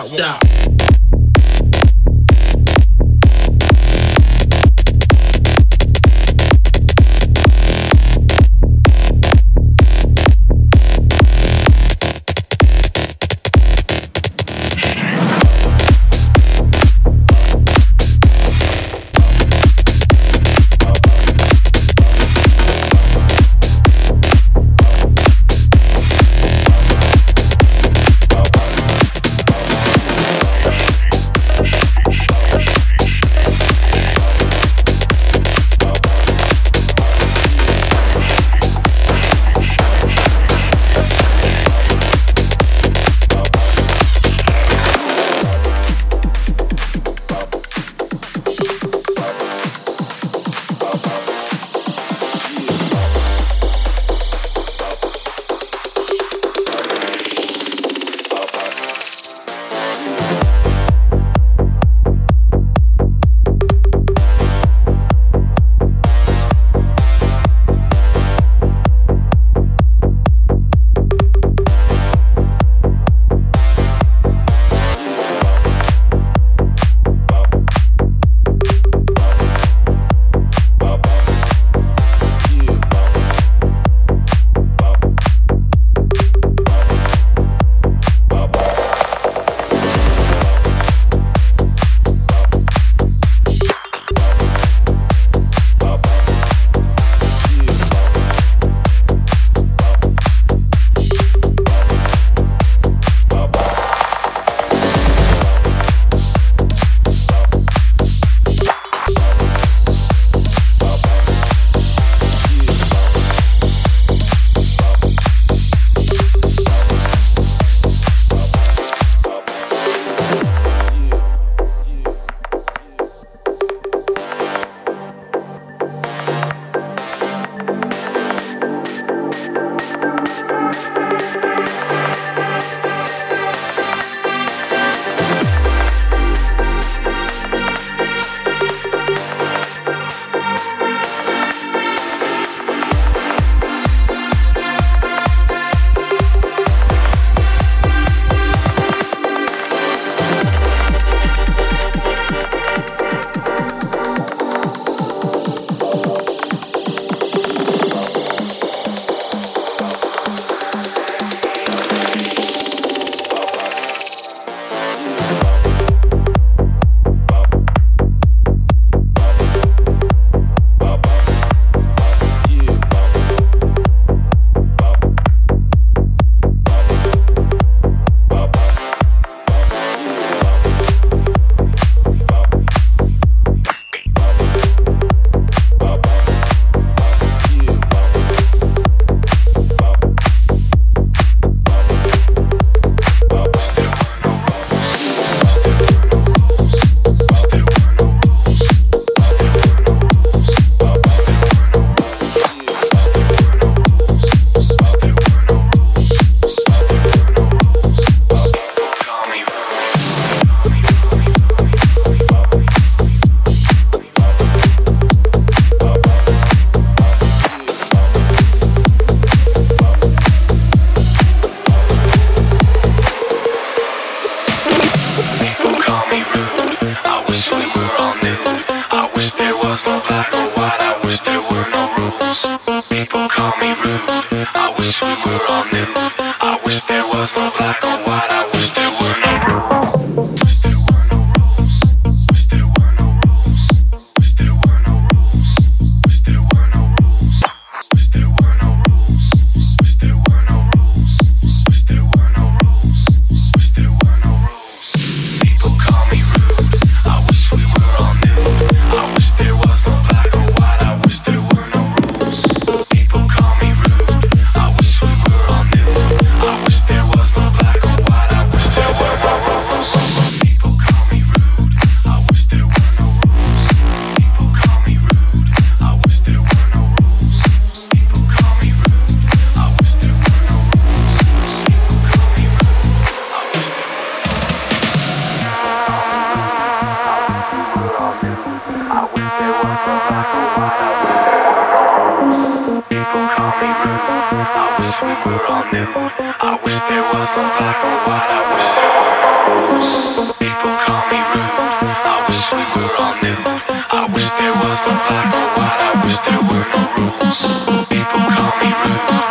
won't stop. I wish there was no black or white. I wish there were no rules. People call me rude.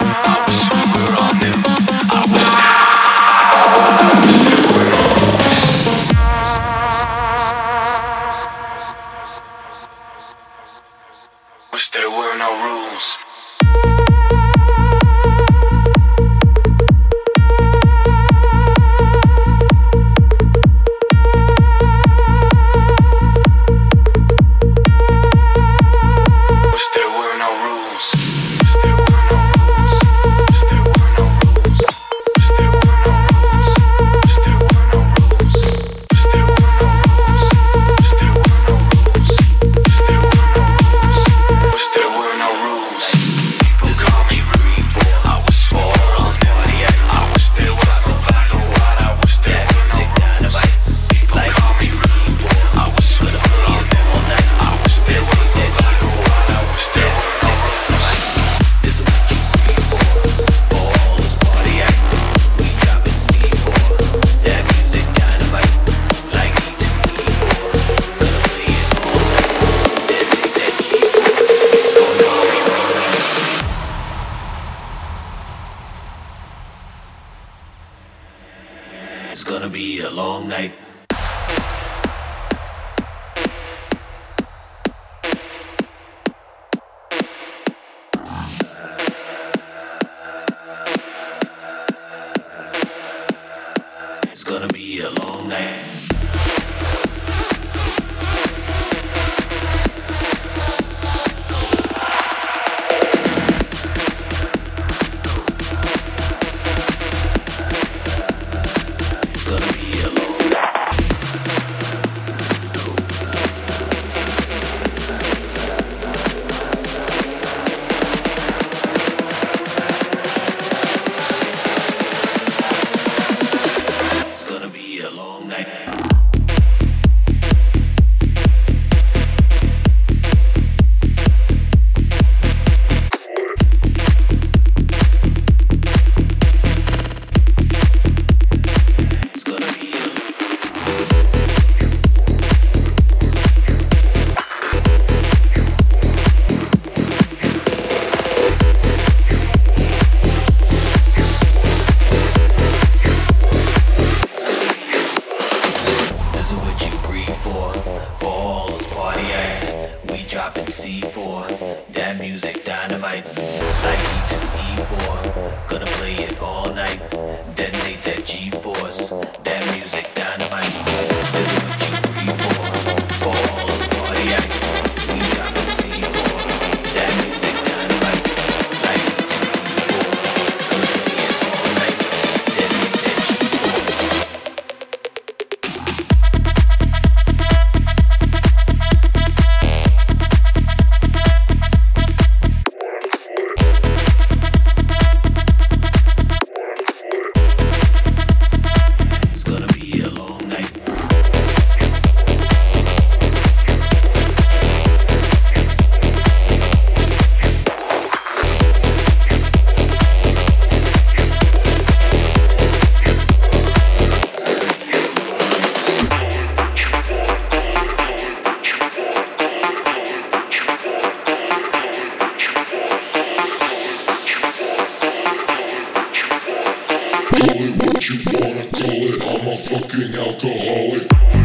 Call it what you wanna call it, I'm a fucking alcoholic.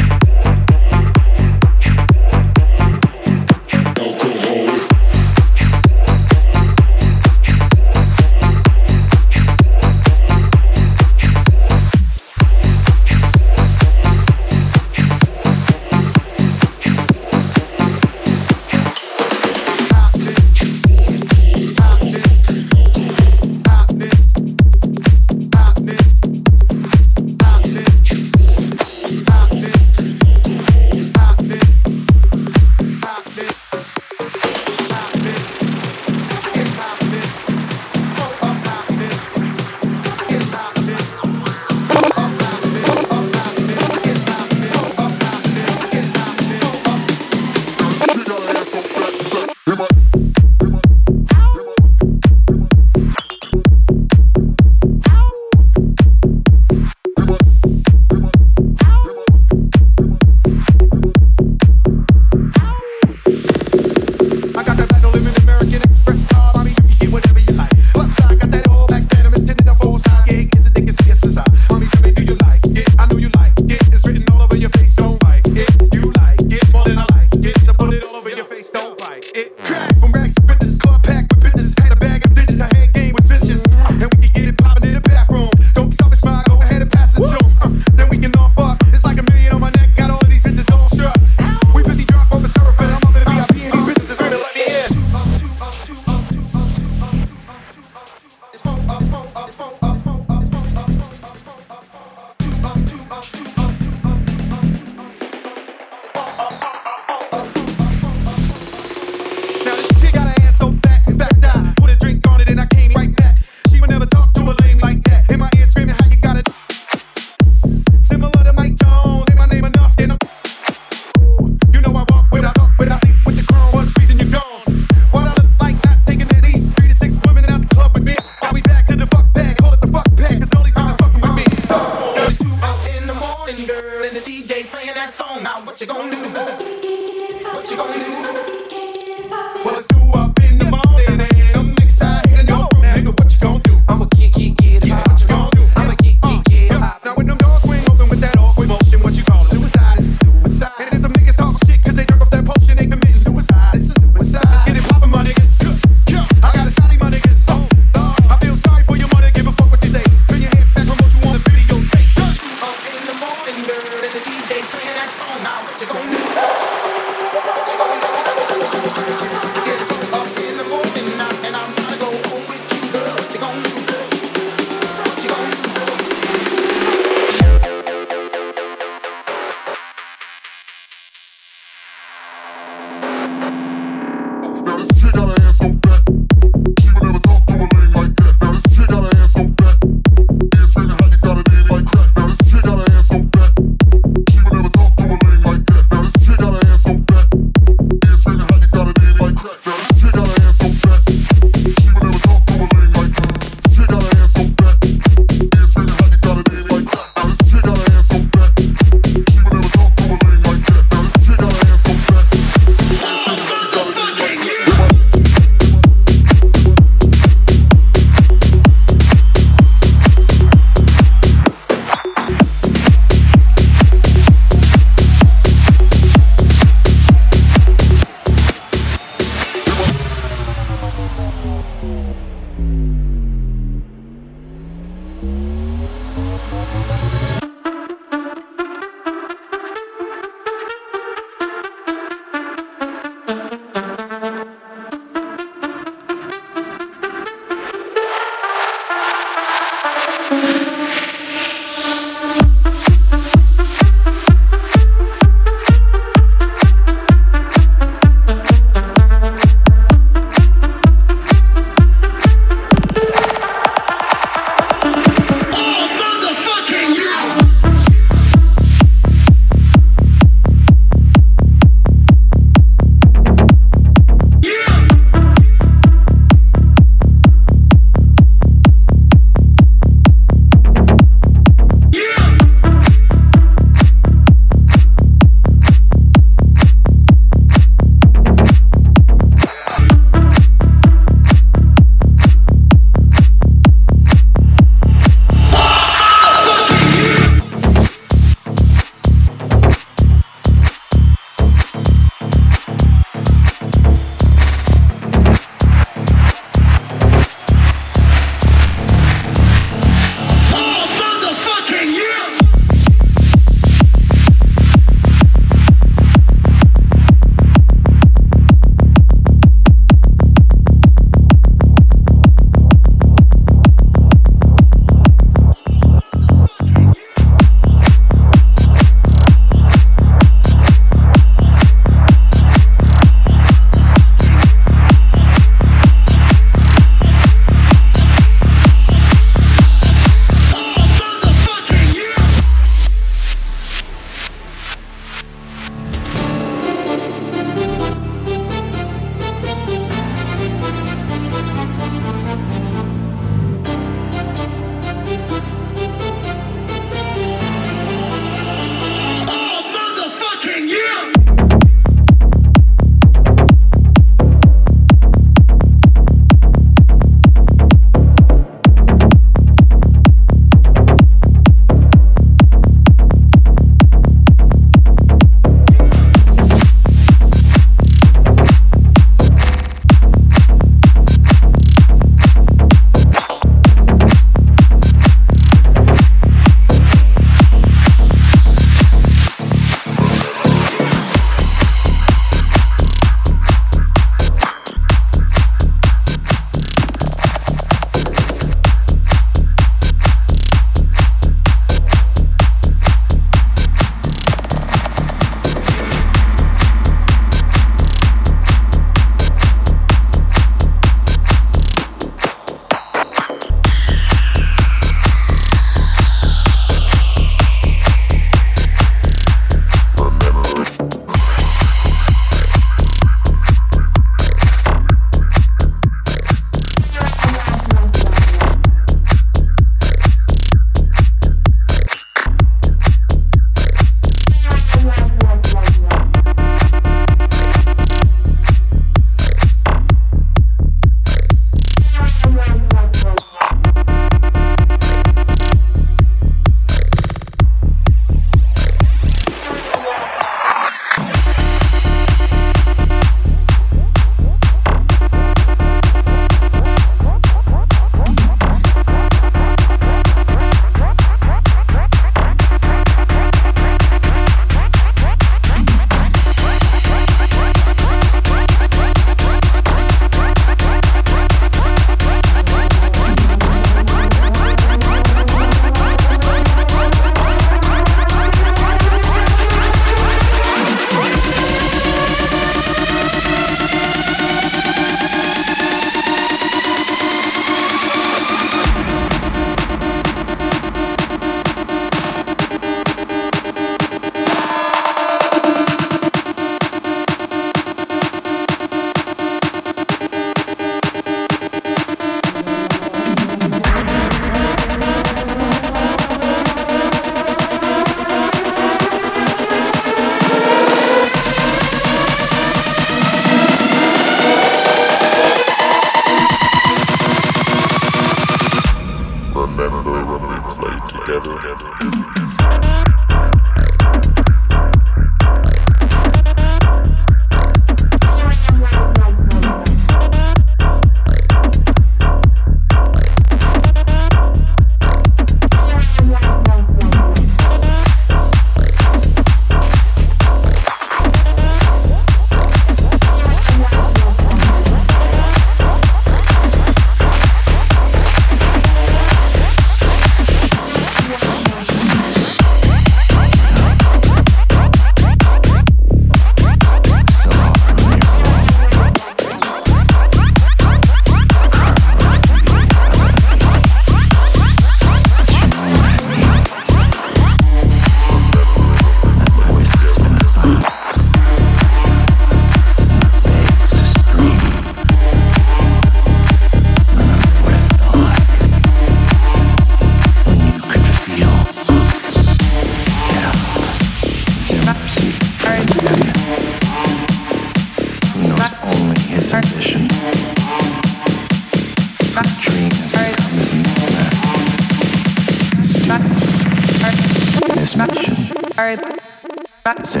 Taxi.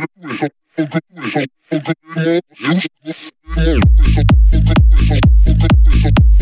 Thank you.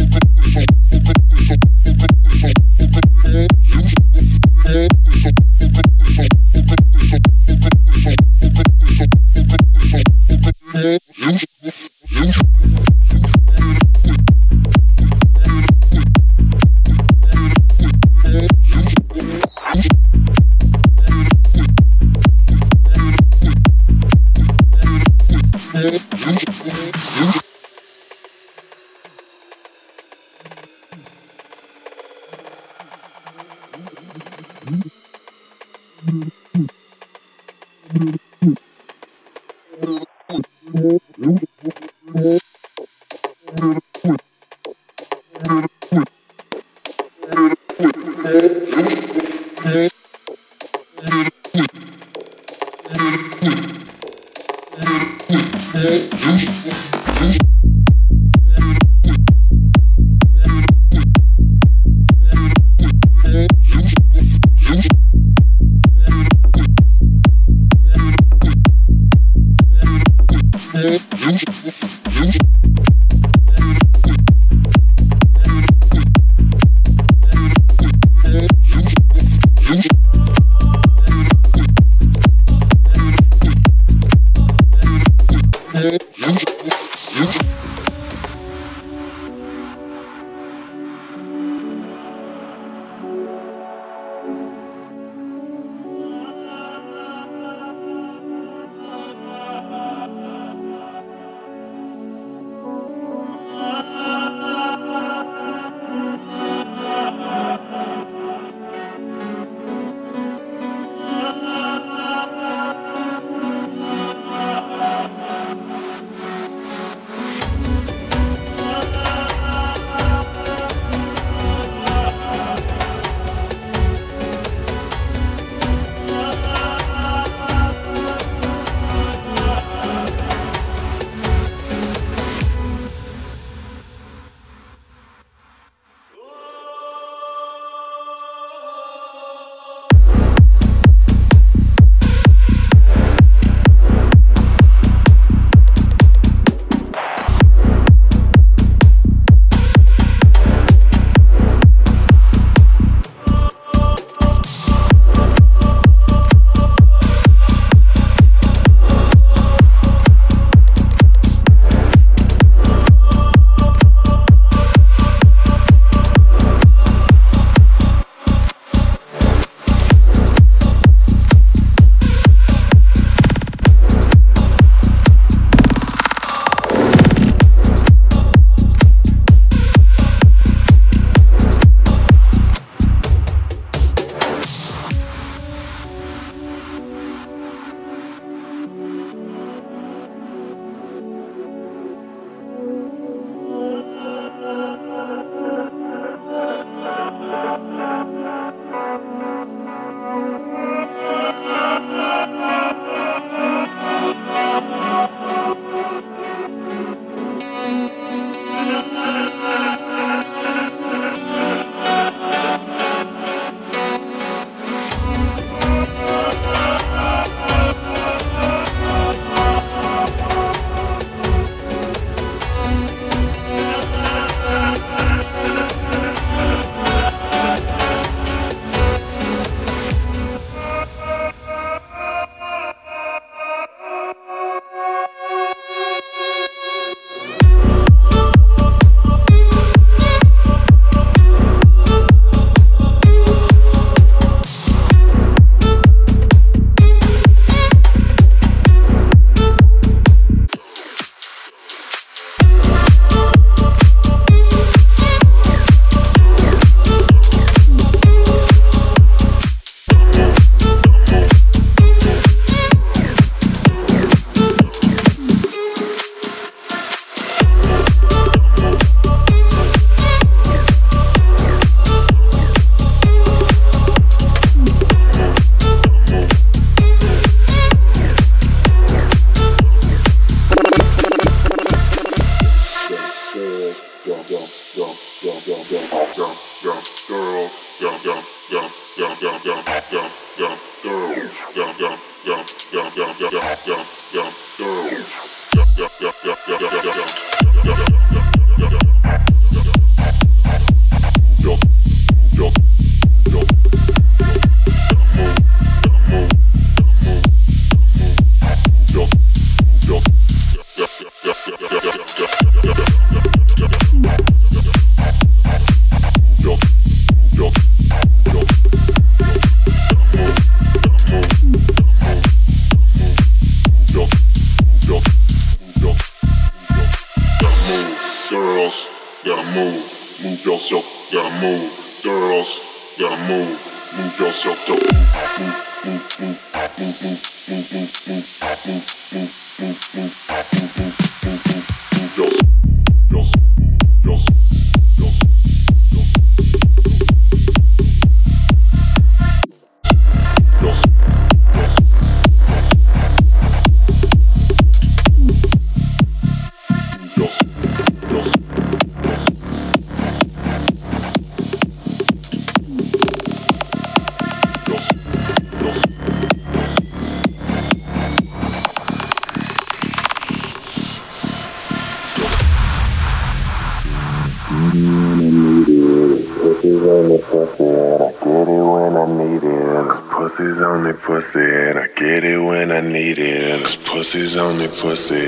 Você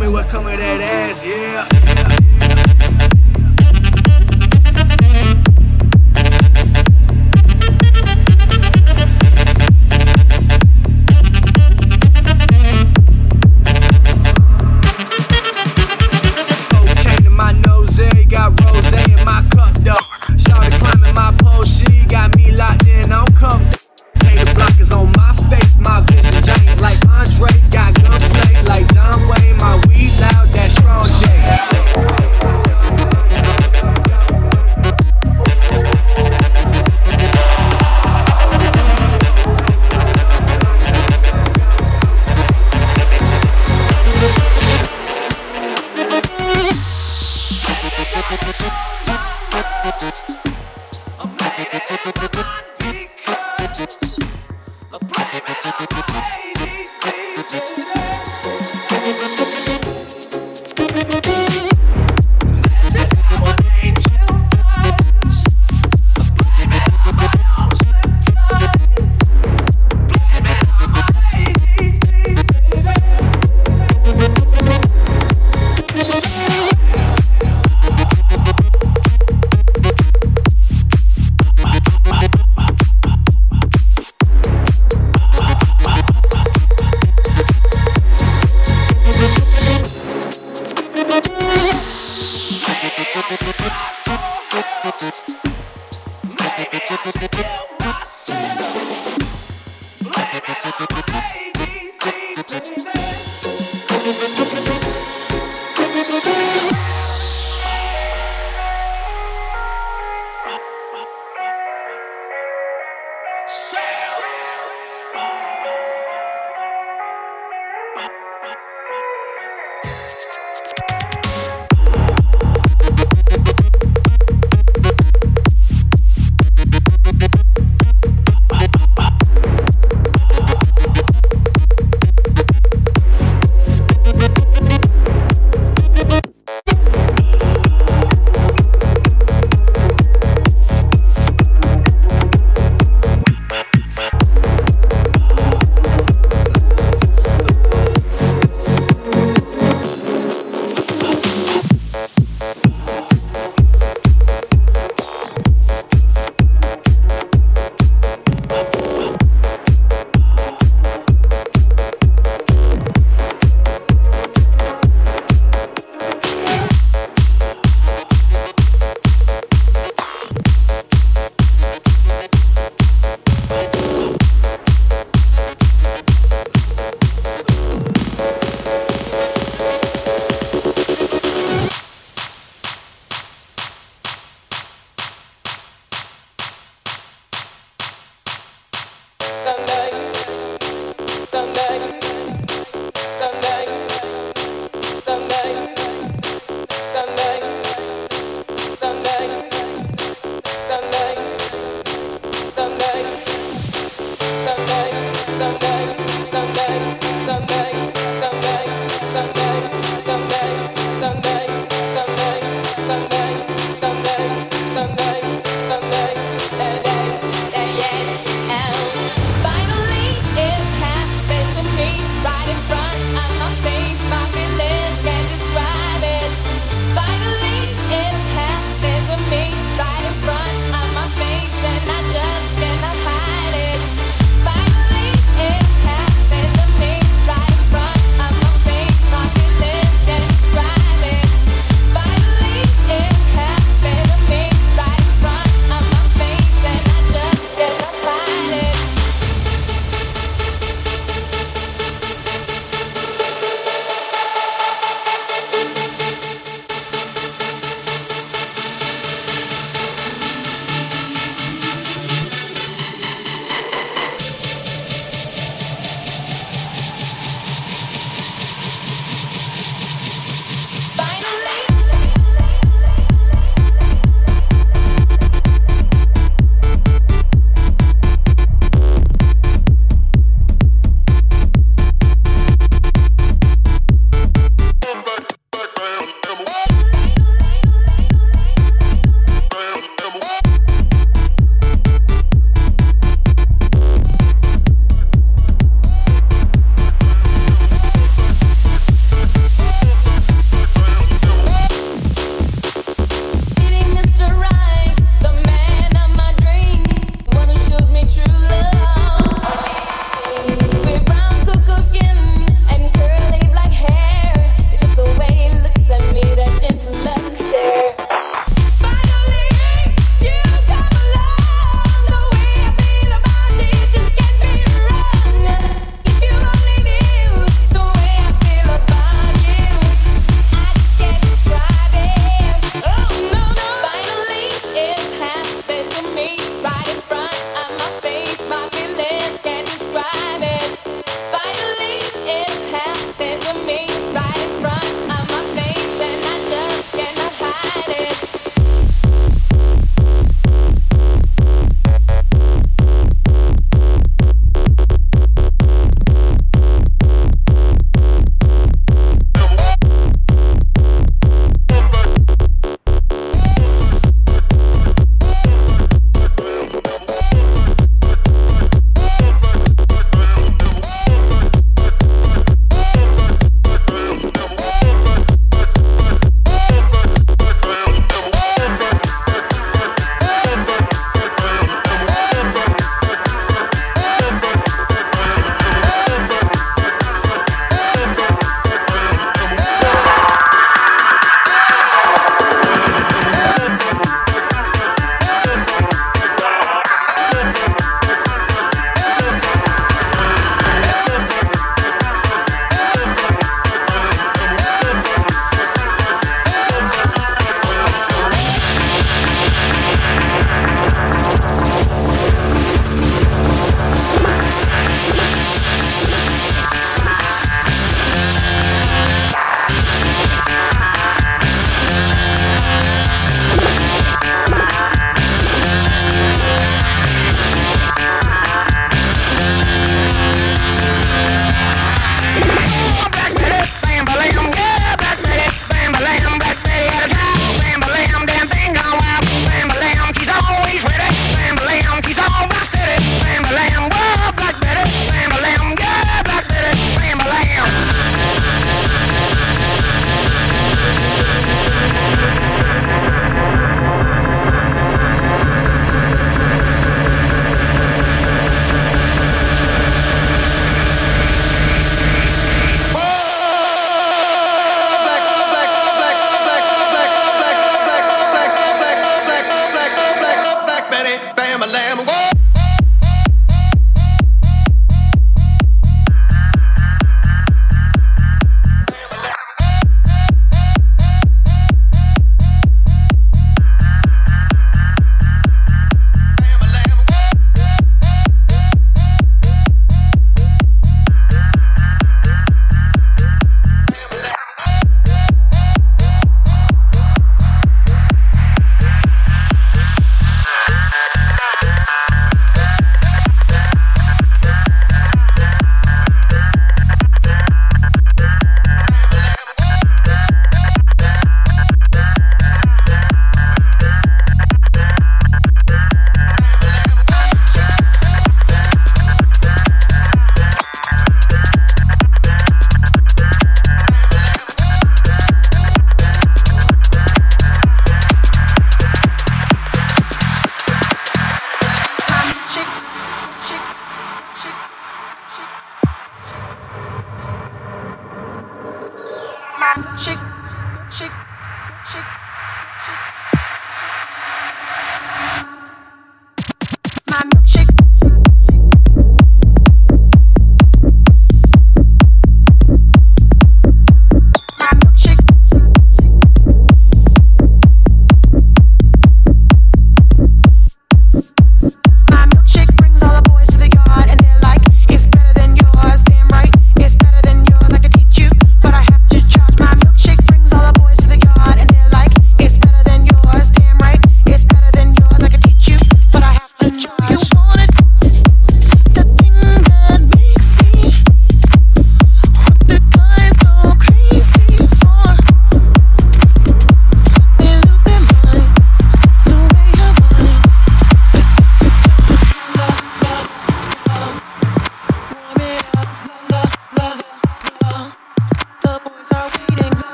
Me what come of that ass, yeah.